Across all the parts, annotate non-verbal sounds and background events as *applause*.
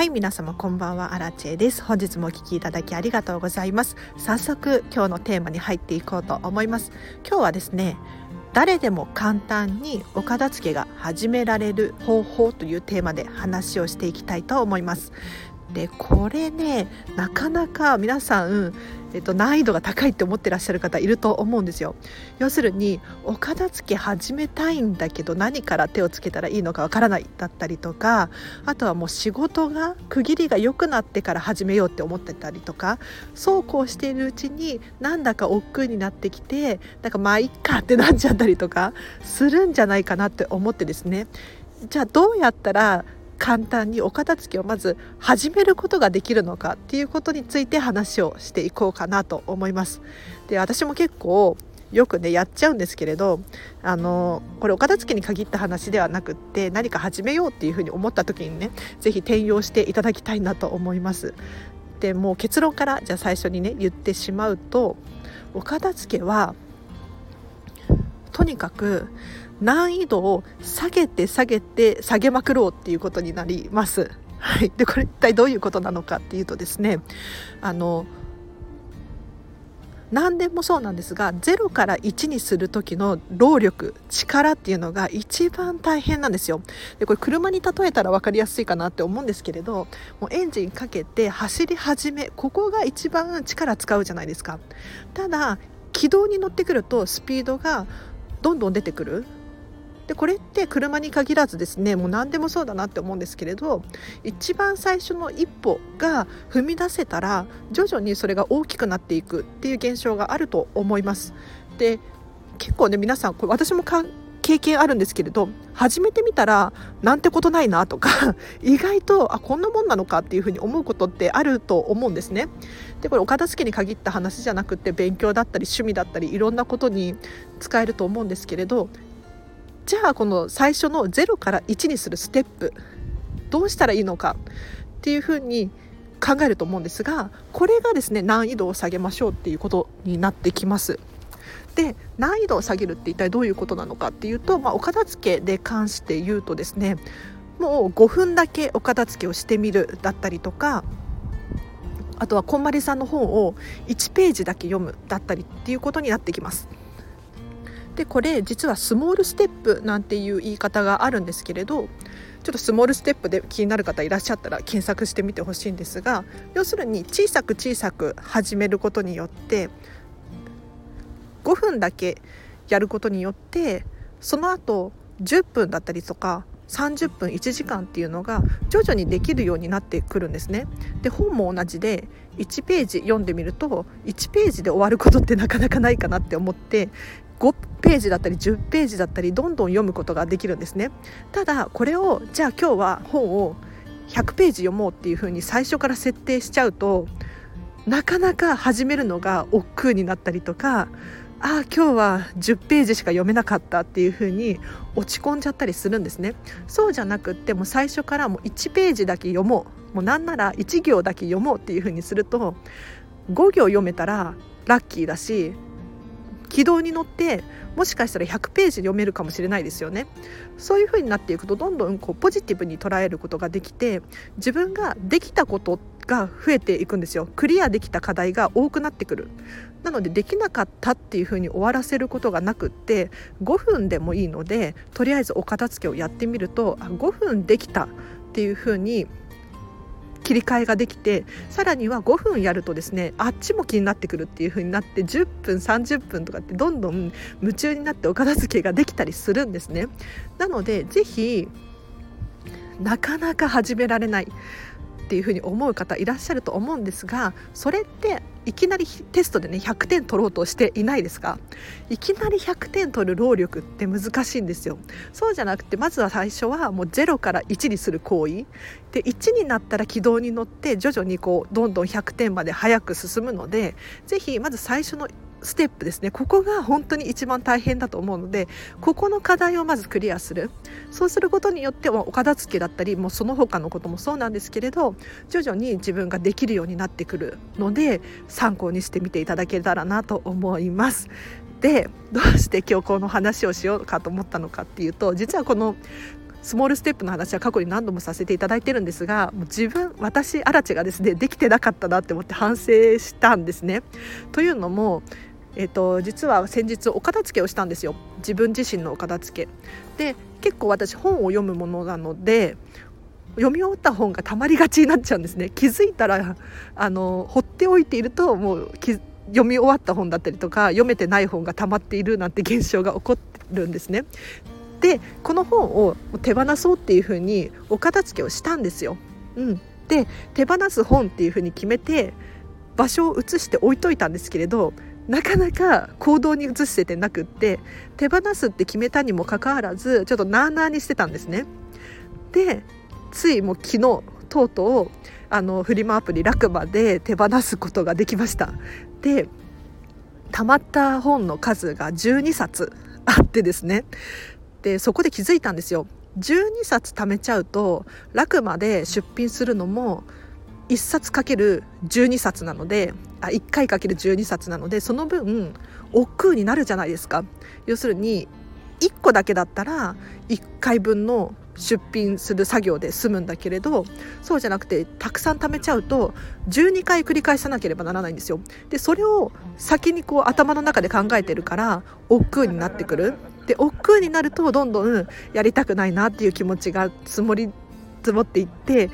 はい皆様こんばんは。アラチェです。本日もお聞きいただきありがとうございます。早速今日のテーマに入っていこうと思います。今日はですね誰でも簡単にお片付けが始められる方法というテーマで話をしていきたいと思います。でこれねなかなか皆さん、えっと、難易度が高いって思ってらっしゃる方いると思うんですよ。要するにお片付け始めたいんだけど何から手をつけたらいいのかわからないだったりとかあとはもう仕事が区切りが良くなってから始めようって思ってたりとかそうこうしているうちになんだか億劫になってきてなんかまあいっかってなっちゃったりとかするんじゃないかなって思ってですね。じゃあどうやったら簡単にお片付けをまず始めることができるのかっていうことについて話をしていこうかなと思います。で私も結構よくねやっちゃうんですけれどあのこれお片付けに限った話ではなくって何か始めようっていうふうに思った時にね是非転用していただきたいなと思います。でもう結論からじゃあ最初にね言ってしまうとお片付けはとにかく難易度を下げて下げて下げまくろうっていうことになります。はい、でこれ一体どういうことなのかっていうとですねあの何でもそうなんですが0から1にする時の労力力っていうのが一番大変なんですよ。でこれ車に例えたら分かりやすいかなって思うんですけれどもうエンジンかけて走り始めここが一番力使うじゃないですか。ただ軌道に乗ってくるとスピードがどんどん出てくる。でこれって車に限らずですねもう何でもそうだなって思うんですけれど一番最初の一歩が踏み出せたら徐々にそれが大きくなっていくっていう現象があると思います。で結構ね皆さんこれ私も経験あるんですけれど始めてみたらなんてことないなとか *laughs* 意外とあこんなもんなのかっていうふうに思うことってあると思うんですね。でこれお片付けに限った話じゃなくて勉強だったり趣味だったりいろんなことに使えると思うんですけれどじゃあこの最初の0から1にするステップどうしたらいいのかっていうふうに考えると思うんですがこれがですね難易度を下げましょうっていうことになってきます。で難易度を下げるって一体どういうことなのかっていうと、まあ、お片付けで関して言うとですねもう5分だけお片付けをしてみるだったりとかあとはこんまりさんの本を1ページだけ読むだったりっていうことになってきます。でこれ実はスモールステップなんていう言い方があるんですけれどちょっとスモールステップで気になる方いらっしゃったら検索してみてほしいんですが要するに小さく小さく始めることによって5分だけやることによってその後10分だったりとか30分1時間っていうのが徐々にできるようになってくるんですね。で本も同じで1ページ読んでみると1ページで終わることってなかなかないかなって思って5ページだったり10ページだったりどんどん読むことができるんですね。ただこれをじゃあ今日は本を100ページ読もうっていうふうに最初から設定しちゃうとなかなか始めるのが億劫になったりとかああ今日は10ページしか読めなかったっていうふうに落ち込んじゃったりするんですね。そうじゃなくってもう最初からもう1ページだけ読もう。もうなんなら1行だけ読もうっていうふうにすると5行読めたらラッキーだし軌道に乗ってもしかしたら100ページ読めるかもしれないですよね。そういう風になっていくとどんどんこうポジティブに捉えることができて自分ができたことが増えていくんですよ。クリアできた課題が多くなってくる。なのでできなかったっていう風に終わらせることがなくって5分でもいいのでとりあえずお片付けをやってみるとあ5分できたっていう風に切り替えができてさらには5分やるとですねあっちも気になってくるっていう風になって10分30分とかってどんどん夢中になってお片付けができたりするんですね。なのでぜひなかなか始められないっていうふうに思う方いらっしゃると思うんですがそれっていきなりテストでね100点取ろうとしていないですか？いきなり100点取る労力って難しいんですよ。そうじゃなくてまずは最初はもう0から1にする行為。で1になったら軌道に乗って徐々にこうどんどん100点まで早く進むのでぜひまず最初のステップですねここが本当に一番大変だと思うのでここの課題をまずクリアするそうすることによってはお片付けだったりもうその他のこともそうなんですけれど徐々に自分ができるようになってくるので参考にしてみていただけたらなと思います。でどうして今日この話をしようかと思ったのかっていうと実はこのスモールステップの話は過去に何度もさせていただいてるんですがもう自分私アラチがですねできてなかったなって思って反省したんですね。というのもえーと、実は先日お片付けをしたんですよ。自分自身のお片付け。で結構私本を読むものなので読み終わった本がたまりがちになっちゃうんですね。気づいたらあの放っておいているともう読み終わった本だったりとか読めてない本が溜まっているなんて現象が起こってるんですね。でこの本を手放そうっていうふうにお片付けをしたんですよ。うん、で手放す本っていうふうに決めて場所を移して置いといたんですけれどなかなか行動に移せてなくって手放すって決めたにもかかわらずちょっとなあなあにしてたんですね。でついもう昨日とうとうあのフリマアプリラクマで手放すことができました。でたまった本の数が12冊あってですねでそこで気づいたんですよ12冊貯めちゃうと楽まで出品するのも1冊かける12冊なのであ1回かける12冊なのでその分億劫になるじゃないですか要するに1個だけだったら1回分の出品する作業で済むんだけれどそうじゃなくてたくさん貯めちゃうと12回繰り返さなければならないんですよ。でそれを先にこう頭の中で考えてるから億劫になってくる。で億劫になるとどんどんやりたくないなっていう気持ちが積もり積もっていって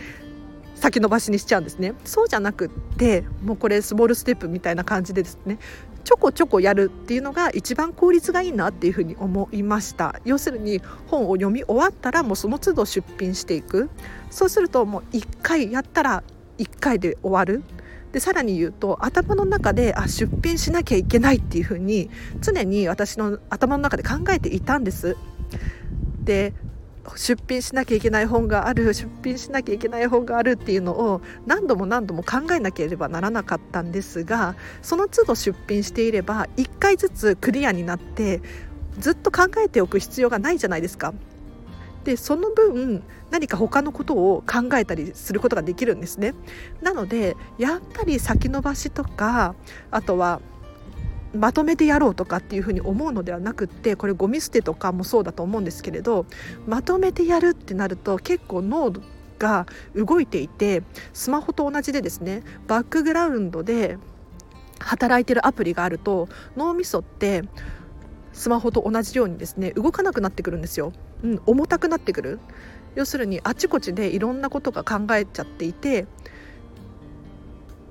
先延ばしにしちゃうんですね。そうじゃなくってもうこれスモールステップみたいな感じでですねちょこちょこやるっていうのが一番効率がいいなっていうふうに思いました。要するに本を読み終わったらもうその都度出品していく。そうするともう1回やったら1回で終わる。でさらに言うと頭の中であ出品しなきゃいけないっていうふうに常に私の頭の中で考えていたんです。で出品しなきゃいけない本がある出品しなきゃいけない本があるっていうのを何度も何度も考えなければならなかったんですがその都度出品していれば1回ずつクリアになってずっと考えておく必要がないじゃないですか。でその分何か他のことを考えたりすることができるんですね。なのでやっぱり先延ばしとかあとはまとめてやろうとかっていうふうに思うのではなくってこれゴミ捨てとかもそうだと思うんですけれどまとめてやるってなると結構脳が動いていてスマホと同じでですねバックグラウンドで働いてるアプリがあると脳みそってスマホと同じようにですね動かなくなってくるんですよ、うん、重たくなってくる。要するにあちこちでいろんなことが考えちゃっていて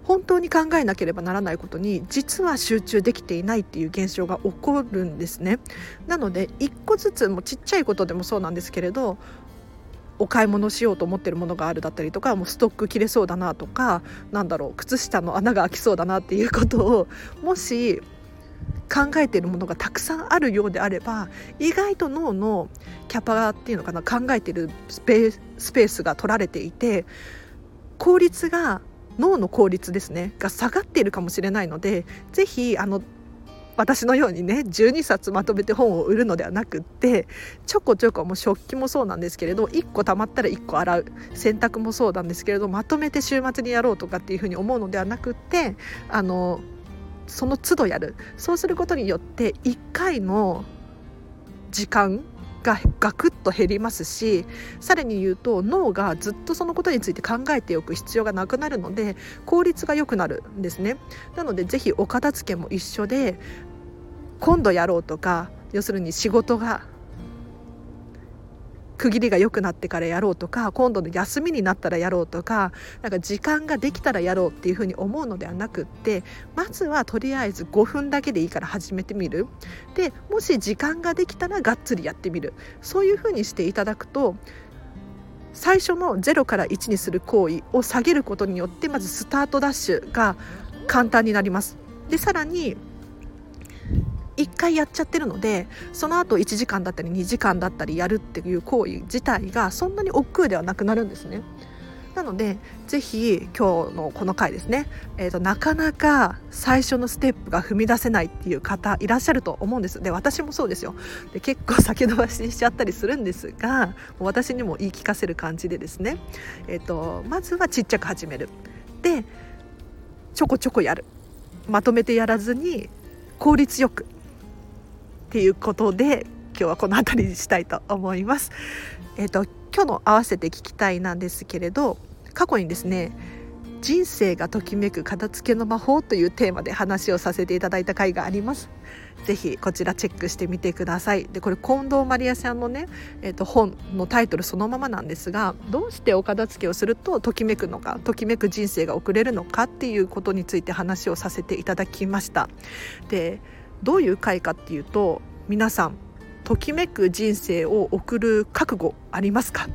本当に考えなければならないことに実は集中できていないっていう現象が起こるんですね。なので一個ずつもちっちゃいことでもそうなんですけれどお買い物しようと思ってるものがあるだったりとかもうストック切れそうだなとかなんだろう靴下の穴が開きそうだなっていうことをもし考えているものがたくさんあるようであれば意外と脳のキャパっていうのかな考えているスペースが取られていて効率が脳の効率ですねが下がっているかもしれないのでぜひあの私のようにね12冊まとめて本を売るのではなくってちょこちょこもう食器もそうなんですけれど1個たまったら1個洗う洗濯もそうなんですけれどまとめて週末にやろうとかっていうふうに思うのではなくってあのその都度やる。そうすることによって1回の時間がガクッと減りますしさらに言うと脳がずっとそのことについて考えておく必要がなくなるので効率が良くなるんですね。なのでぜひお片付けも一緒で今度やろうとか要するに仕事が区切りが良くなってからやろうとか今度の休みになったらやろうとかなんか時間ができたらやろうっていうふうに思うのではなくってまずはとりあえず5分だけでいいから始めてみるでもし時間ができたらがっつりやってみるそういうふうにしていただくと最初の0から1にする行為を下げることによってまずスタートダッシュが簡単になります。でさらに1回やっちゃってるのでその後1時間だったり2時間だったりやるっていう行為自体がそんなに億劫ではなくなるんですね。なのでぜひ今日のこの回ですね、えーと、なかなか最初のステップが踏み出せないっていう方いらっしゃると思うんです。で私もそうですよ。で結構先延ばしにしちゃったりするんですが私にも言い聞かせる感じでですね、えーとまずはちっちゃく始める。でちょこちょこやる。まとめてやらずに効率よくっていうことで今日はこの辺りにしたいと思います。えっ、ー、と今日の合わせて聞きたいなんですけれど過去にですね人生がときめく片付けの魔法というテーマで話をさせていただいた回があります。ぜひこちらチェックしてみてください。でこれ近藤マリアさんのね、えー、と本のタイトルそのままなんですがどうしてお片付けをするとときめくのかときめく人生が送れるのかっていうことについて話をさせていただきました。でどういう回かっていうと皆さんときめく人生を送る覚悟ありますか？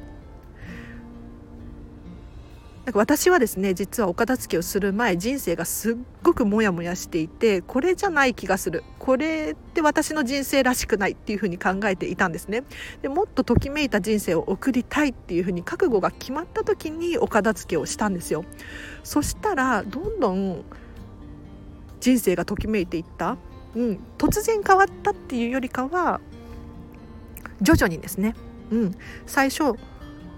なんか私はですね実はお片付けをする前人生がすっごくモヤモヤしていてこれじゃない気がする。これって私の人生らしくないっていうふうに考えていたんですね。でもっとときめいた人生を送りたいっていうふうに覚悟が決まった時にお片付けをしたんですよ。そしたらどんどん人生がときめいていった、うん、突然変わったっていうよりかは徐々にですね、うん、最初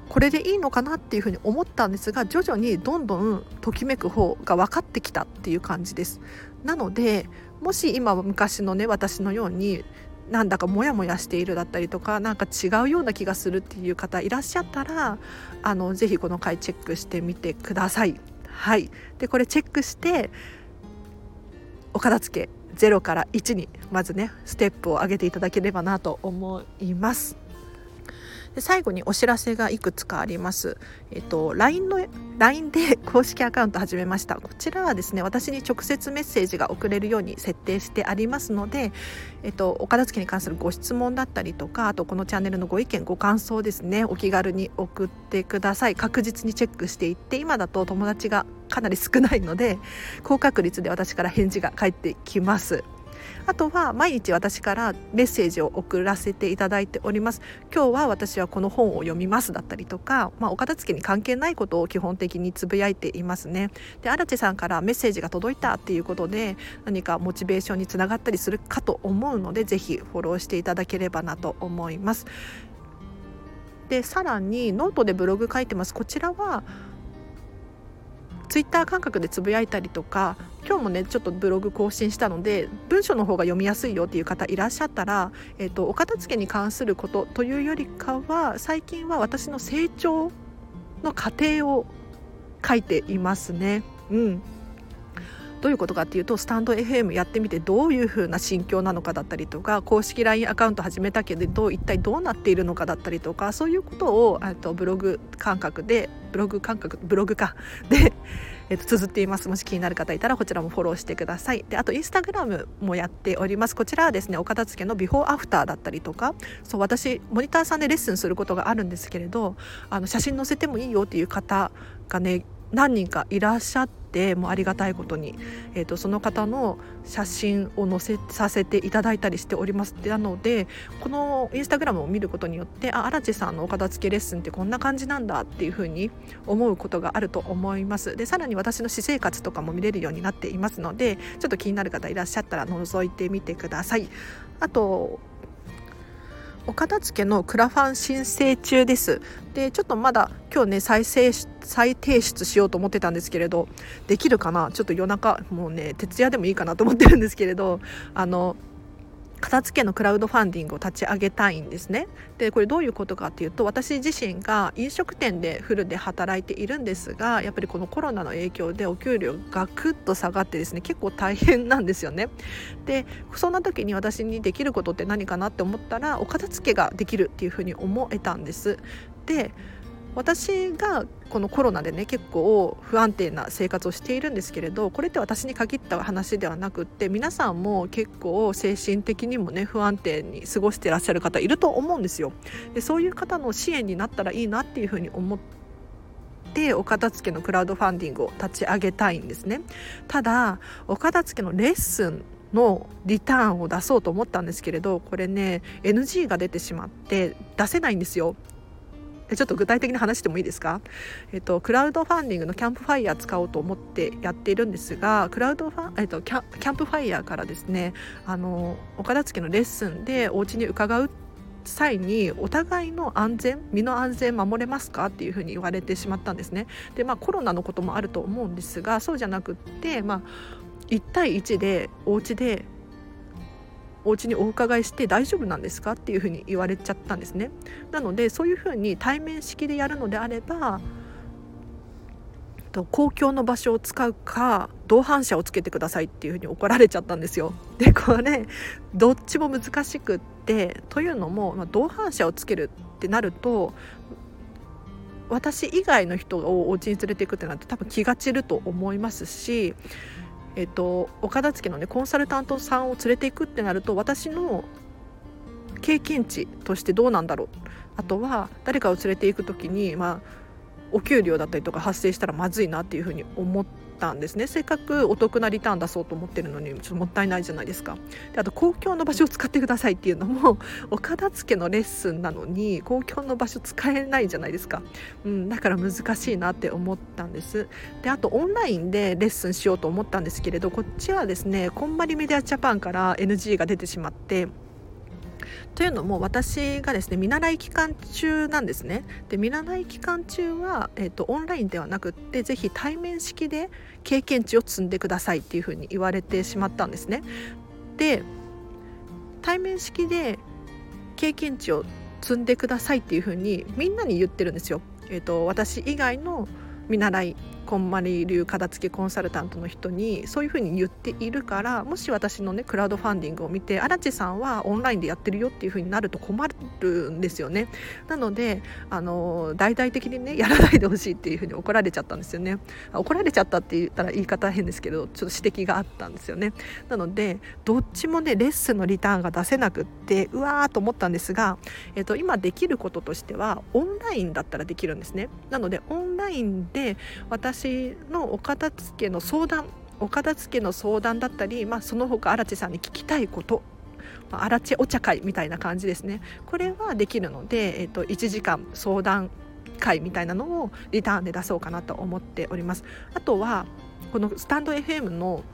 これでいいのかなっていうふうに思ったんですが徐々にどんどんときめく方が分かってきたっていう感じです。なのでもし今昔のね私のようになんだかモヤモヤしているだったりとか何か違うような気がするっていう方いらっしゃったらあのぜひこの回チェックしてみてください。はい、でこれチェックしてお片付け0から1にまずねステップを上げていただければなと思います。で最後にお知らせがいくつかあります。えっと LINE の LINE で *laughs* 公式アカウント始めました。こちらはですね私に直接メッセージが送れるように設定してありますので、えっとお片付けに関するご質問だったりとか、あとこのチャンネルのご意見ご感想ですねお気軽に送ってください。確実にチェックしていって今だと友達がかなり少ないので高確率で私から返事が返ってきます。あとは毎日私からメッセージを送らせていただいております。今日は私はこの本を読みますだったりとか、まあ、お片付けに関係ないことを基本的につぶやいていますね。で荒地さんからメッセージが届いたっていうことで何かモチベーションにつながったりするかと思うのでぜひフォローしていただければなと思います。でさらにノートでブログ書いてます。こちらはツイッター感覚でつぶやいたりとか今日もねちょっとブログ更新したので文章の方が読みやすいよっていう方いらっしゃったら、えーと、お片付けに関することというよりかは最近は私の成長の過程を書いていますね。うんどういうことかっていうとスタンド FM やってみてどういう風な心境なのかだったりとか公式 LINE アカウント始めたけど一体どうなっているのかだったりとかそういうことをとブログ感覚でブログ感覚ブログか。*laughs* でえっと、綴っています。もし気になる方いたらこちらもフォローしてください。であとインスタグラムもやっております。こちらはですねお片付けのビフォーアフターだったりとかそう私モニターさんでレッスンすることがあるんですけれどあの写真載せてもいいよっていう方がね何人かいらっしゃってもうありがたいことに、えーと、その方の写真を載せさせていただいたりしております。なのでこのインスタグラムを見ることによってあ荒地さんのお片付けレッスンってこんな感じなんだっていうふうに思うことがあると思います。でさらに私の私生活とかも見れるようになっていますのでちょっと気になる方いらっしゃったら覗いてみてください。あとお片付けのクラファン申請中です。でちょっとまだ今日ね再生再提出しようと思ってたんですけれどできるかな？ちょっと夜中もうね徹夜でもいいかなと思ってるんですけれどあの片付けのクラウドファンディングを立ち上げたいんですね。でこれどういうことかっていうと私自身が飲食店でフルで働いているんですがやっぱりこのコロナの影響でお給料がぐっと下がってですね結構大変なんですよね。でそんな時に私にできることって何かなって思ったらお片付けができるっていうふうに思えたんです。で私がこのコロナでね結構不安定な生活をしているんですけれどこれって私に限った話ではなくって皆さんも結構精神的にもね不安定に過ごしていらっしゃる方いると思うんですよ。でそういう方の支援になったらいいなっていうふうに思ってお片付けのクラウドファンディングを立ち上げたいんですね。ただお片付けのレッスンのリターンを出そうと思ったんですけれどこれね NG が出てしまって出せないんですよちょっと具体的な話してもいいですか、えっと、クラウドファンディングのキャンプファイヤー使おうと思ってやっているんですがクラウドファン、えっと、キャキャンプファイヤーからですねあのお片付けのレッスンでお家に伺う際にお互いの安全身の安全守れますか？っていうふうに言われてしまったんですね。でまあコロナのこともあると思うんですがそうじゃなくって、まあ、1対1でお家でお家にお伺いして大丈夫なんですかっていうふうに言われちゃったんですねなのでそういうふうに対面式でやるのであれば公共の場所を使うか同伴者をつけてくださいっていうふうに怒られちゃったんですよ。*laughs* でこれどっちも難しくってというのも、まあ、同伴者をつけるってなると私以外の人をお家に連れていくってなると多分気が散ると思いますし、えっと、お片付のねコンサルタントさんを連れていくってなると私の経験値としてどうなんだろう。あとは誰かを連れていく時に、まあ、お給料だったりとか発生したらまずいなっていうふうに思ってたんですね。せっかくお得なリターン出そうと思ってるのにちょっともったいないじゃないですか。であと公共の場所を使ってくださいっていうのも *laughs* お片付けのレッスンなのに公共の場所使えないじゃないですか、うん、だから難しいなって思ったんです。であとオンラインでレッスンしようと思ったんですけれどこっちはですねこんまりメディアジャパンから NG が出てしまってというのも私がですね見習い期間中なんですね。で見習い期間中は、えーと、オンラインではなくってぜひ対面式で経験値を積んでくださいっていうふうに言われてしまったんですね。で対面式で経験値を積んでくださいっていうふうにみんなに言ってるんですよ、えーと私以外の見習いこんまり流片付けコンサルタントの人にそういうふうに言っているからもし私のねクラウドファンディングを見て荒地さんはオンラインでやってるよっていうふうになると困るんですよね。なのであの大々的にねやらないでほしいっていうふうに怒られちゃったんですよね。怒られちゃったって言ったら言い方変ですけどちょっと指摘があったんですよね。なのでどっちもねレッスンのリターンが出せなくってうわーと思ったんですが、えっと、今できることとしてはオンラインだったらできるんですね。なのでオンラインで私私のお片付けの相談お片付けの相談だったり、まあ、その他荒地さんに聞きたいこと荒地お茶会みたいな感じですね。これはできるので、えー、と1時間相談会みたいなのをリターンで出そうかなと思っております。あとはこのスタンド FM の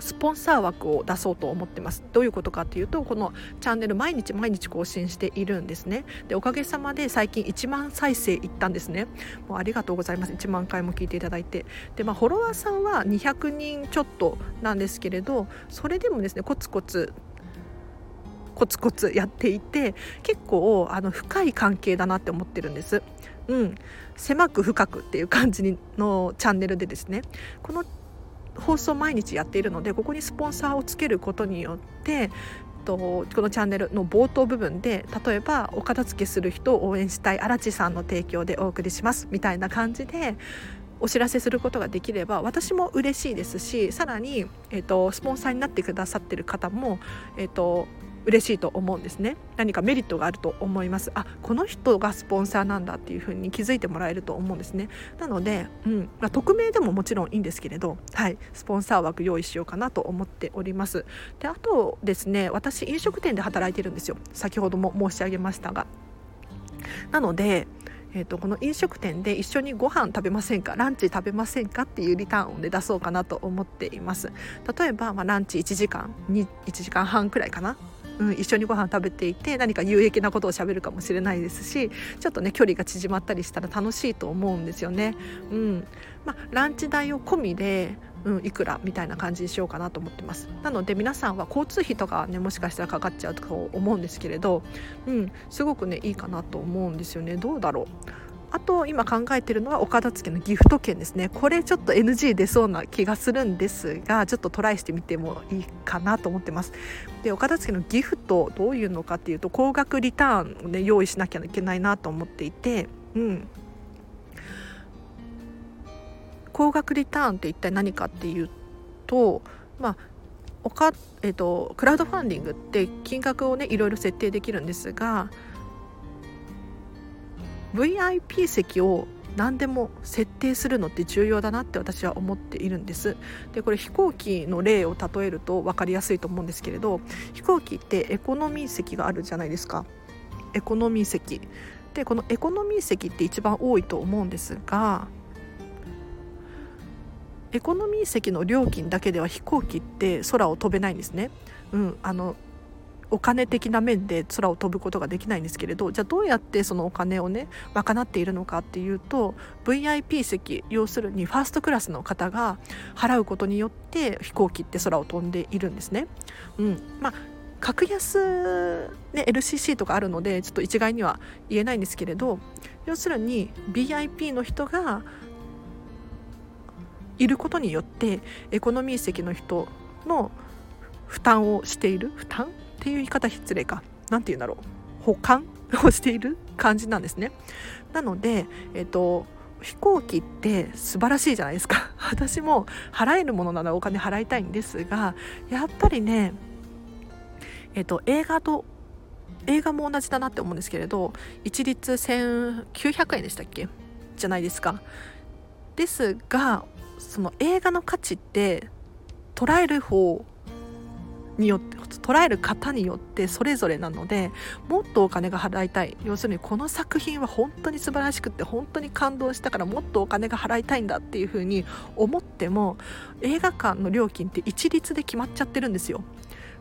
スポンサー枠を出そうと思ってます。どういうことかっていうとこのチャンネル毎日毎日更新しているんですね。でおかげさまで最近1万再生いったんですね。もうありがとうございます。1万回も聞いていただいて。でまあフォロワーさんは200人ちょっとなんですけれどそれでもですねコツコツコツコツやっていて結構あの深い関係だなって思ってるんです。うん、狭く深くっていう感じのチャンネルでですね。この放送毎日やっているのでここにスポンサーをつけることによってとこのチャンネルの冒頭部分で例えばお片付けする人を応援したい荒地さんの提供でお送りしますみたいな感じでお知らせすることができれば私も嬉しいですしさらに、えーと、スポンサーになってくださってる方も、えーと嬉しいと思うんですね。何かメリットがあると思います。あこの人がスポンサーなんだっていうふうに気づいてもらえると思うんですね。なので、うんまあ、匿名でももちろんいいんですけれど、はい、スポンサー枠用意しようかなと思っております。であとですね私飲食店で働いてるんですよ。先ほども申し上げましたが。なのでえーと、この飲食店で一緒にご飯食べませんかランチ食べませんかっていうリターンを、ね、出そうかなと思っています。例えば、まあ、ランチ1時間1時間半くらいかなうん、一緒にご飯食べていて何か有益なことをしゃべるかもしれないですしちょっとね距離が縮まったりしたら楽しいと思うんですよね。うん。まあ、ランチ代を込みでうん、いくらみたいな感じにしようかなと思ってます。なので皆さんは交通費とかねもしかしたらかかっちゃうと思うんですけれど、うん、すごくねいいかなと思うんですよね。どうだろう。あと今考えてるのはお片付けのギフト券ですね。これちょっと NG 出そうな気がするんですがちょっとトライしてみてもいいかなと思ってます。でお片付けのギフトどういうのかっていうと高額リターンをね用意しなきゃいけないなと思っていてうん。高額リターンって一体何かっていうとまあおかえーとクラウドファンディングって金額をねいろいろ設定できるんですが VIP 席を何でも設定するのって重要だなって私は思っているんです。でこれ飛行機の例を例えると分かりやすいと思うんですけれど飛行機ってエコノミー席があるじゃないですか。エコノミー席。でこのエコノミー席って一番多いと思うんですがエコノミー席の料金だけでは飛行機って空を飛べないんですね。うん、あのお金的な面で空を飛ぶことができないんですけれどじゃあどうやってそのお金をね賄っているのかっていうと VIP 席要するにファーストクラスの方が払うことによって飛行機って空を飛んでいるんですね。うんまあ格安、ね、LCC とかあるのでちょっと一概には言えないんですけれど要するに VIP の人がいることによってエコノミー席の人の負担をしている負担っていう言い方失礼か。何て言うんだろう。保管？*laughs* をしている感じなんですね。なので、えっと飛行機って素晴らしいじゃないですか。*laughs* 私も払えるものならお金払いたいんですがやっぱりねえっと映画と映画も同じだなって思うんですけれど一律1900円でしたっけ？じゃないですか。ですがその映画の価値って捉える方によって捉える方によってそれぞれなのでもっとお金が払いたい。要するにこの作品は本当に素晴らしくて本当に感動したからもっとお金が払いたいんだっていうふうに思っても映画館の料金って一律で決まっちゃってるんですよ。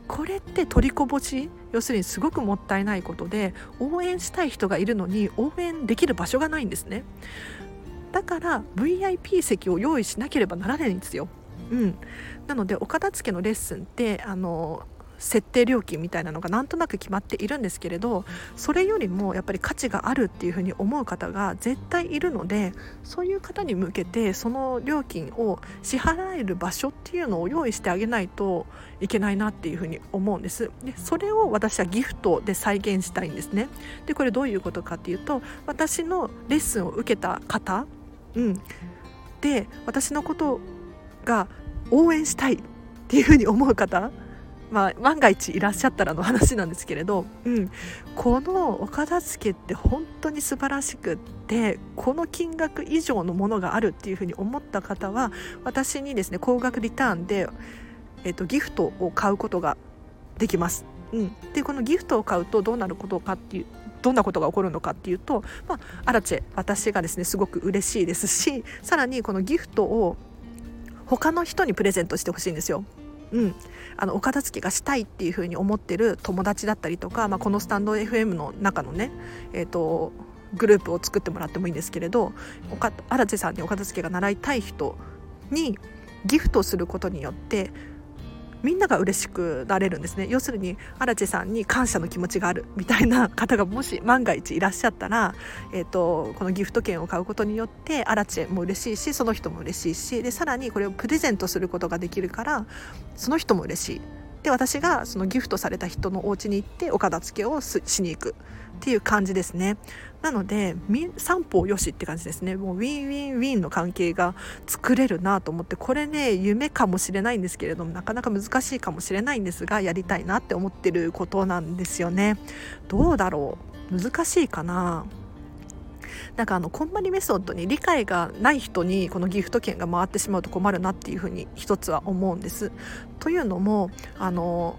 これって取りこぼし要するにすごくもったいないことで応援したい人がいるのに応援できる場所がないんですね。だから VIP 席を用意しなければならないんですよ。うん、なのでお片付けのレッスンってあの設定料金みたいなのがなんとなく決まっているんですけれどそれよりもやっぱり価値があるっていうふうに思う方が絶対いるのでそういう方に向けてその料金を支払える場所っていうのを用意してあげないといけないなっていうふうに思うんです。でそれを私はギフトで再現したいんですね。でこれどういうことかっていうと私のレッスンを受けた方、うん、で私のことが応援したいっていうふうに思う方まあ、万が一いらっしゃったらの話なんですけれど、うん、このお片付けって本当に素晴らしくってこの金額以上のものがあるっていうふうに思った方は私にですね高額リターンで、えーと、ギフトを買うことができます。うん、でこのギフトを買うとどうなることかっていうどんなことが起こるのかっていうと、まあ、アラチェ私がですねすごく嬉しいですしさらにこのギフトを他の人にプレゼントしてほしいんですよ。うん、あのお片付けがしたいっていうふうに思ってる友達だったりとか、まあ、このスタンド FM の中のね、えーと、グループを作ってもらってもいいんですけれど荒地さんにお片付けが習いたい人にギフトすることによってみんなが嬉しくなれるんですね。要するに荒地さんに感謝の気持ちがあるみたいな方がもし万が一いらっしゃったら、えーと、このギフト券を買うことによって荒地も嬉しいしその人も嬉しいしでさらにこれをプレゼントすることができるからその人も嬉しい。で私がそのギフトされた人のお家に行ってお片付けをしに行く。っていう感じですね。なので三方よしって感じですね。もうウィンウィンウィンの関係が作れるなと思ってこれね夢かもしれないんですけれどもなかなか難しいかもしれないんですがやりたいなって思ってることなんですよね。どうだろう？難しいかな？なんかあのこんまりメソッドに理解がない人にこのギフト券が回ってしまうと困るなっていうふうに一つは思うんです。というのもあの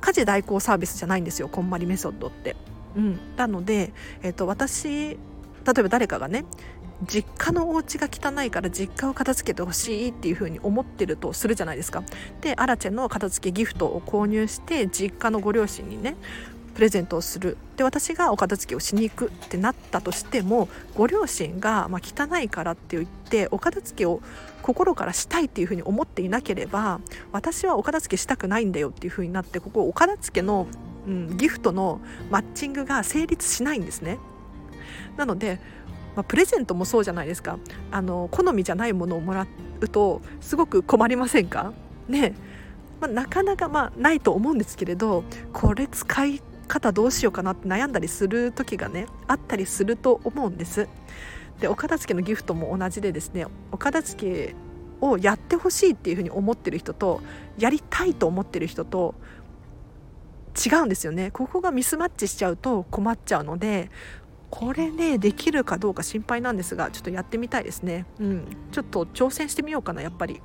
家事代行サービスじゃないんですよこんまりメソッドって。うん、なので、えーと、私例えば誰かがね実家のお家が汚いから実家を片付けてほしいっていう風に思ってるとするじゃないですか。でアラチェの片付けギフトを購入して実家のご両親にねプレゼントをするで私がお片付けをしに行くってなったとしてもご両親が、まあ、汚いからって言ってお片付けを心からしたいっていうふうに思っていなければ私はお片付けしたくないんだよっていうふうになってここお片付けのうん、ギフトのマッチングが成立しないんですね。なので、まあ、プレゼントもそうじゃないですかあの好みじゃないものをもらうとすごく困りませんか？ねまあ、なかなかまあないと思うんですけれどこれ使い方どうしようかなって悩んだりする時がねあったりすると思うんです。でお片付けのギフトも同じでですねお片付けをやってほしいっていうふうに思ってる人とやりたいと思ってる人と違うんですよね。ここがミスマッチしちゃうと困っちゃうのでこれねできるかどうか心配なんですがちょっとやってみたいですね。うん。ちょっと挑戦してみようかなやっぱり。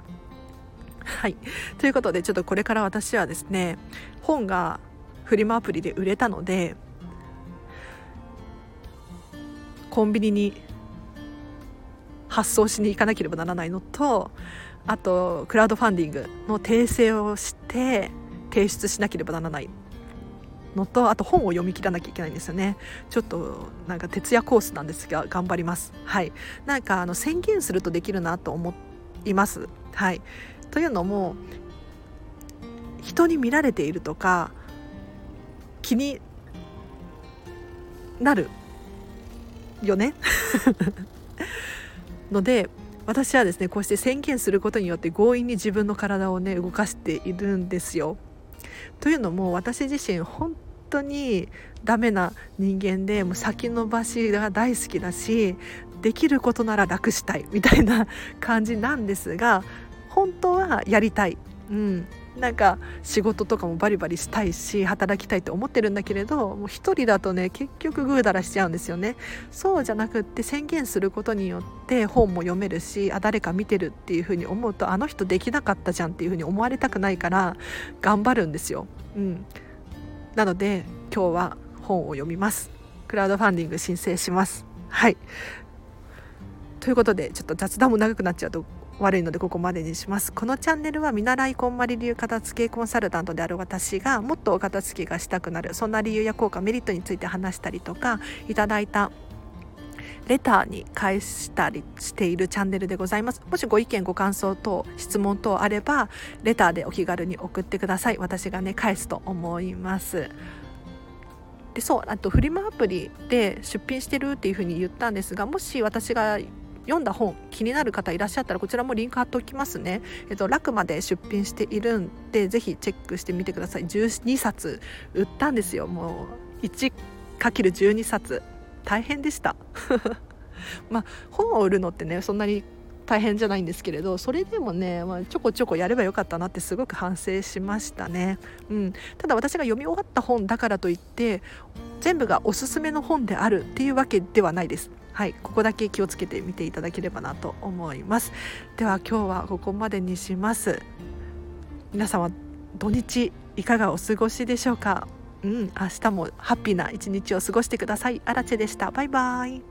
はい。ということでちょっとこれから私はですね本がフリマアプリで売れたのでコンビニに発送しに行かなければならないのとあとクラウドファンディングの訂正をして提出しなければならない。のとあと本を読み切らなきゃいけないんですよね。ちょっとなんか徹夜コースなんですが頑張ります。はい。なんかあの宣言するとできるなと思います。はい。というのも人に見られているとか気になるよね。*laughs* ので私はですねこうして宣言することによって強引に自分の体をね動かしているんですよ。というのも私自身本当にダメな人間でもう先延ばしが大好きだしできることなら楽したいみたいな感じなんですが本当はやりたい、うん、なんか仕事とかもバリバリしたいし働きたいと思ってるんだけれどもう一人だとね結局グーダラしちゃうんですよね。そうじゃなくって宣言することによって本も読めるしあ誰か見てるっていうふうに思うとあの人できなかったじゃんっていうふうに思われたくないから頑張るんですよ、うん、なので今日は本を読みます。クラウドファンディング申請します。はい。ということでちょっと雑談も長くなっちゃうと悪いのでここまでにします。このチャンネルは見習いこんまり流片付けコンサルタントである私がもっとお片付けがしたくなる。そんな理由や効果メリットについて話したりとかいただいたレターに返したりしているチャンネルでございます。もしご意見ご感想等質問等あればレターでお気軽に送ってください。私がね返すと思います。でそうあとフリマアプリで出品してるっていうふうに言ったんですがもし私が読んだ本気になる方いらっしゃったらこちらもリンク貼っておきますね。えっと、楽まで出品しているんでぜひチェックしてみてください。12冊売ったんですよもう 1×12 冊大変でした。*laughs* まあ本を売るのってねそんなに大変じゃないんですけれどそれでもね、まあ、ちょこちょこやればよかったなってすごく反省しましたね、うん、ただ私が読み終わった本だからといって全部がおすすめの本であるっていうわけではないですはいここだけ気をつけて見ていただければなと思います。では今日はここまでにします。皆様土日いかがお過ごしでしょうか？うん明日もハッピーな一日を過ごしてください。アラチェでした。バイバイ。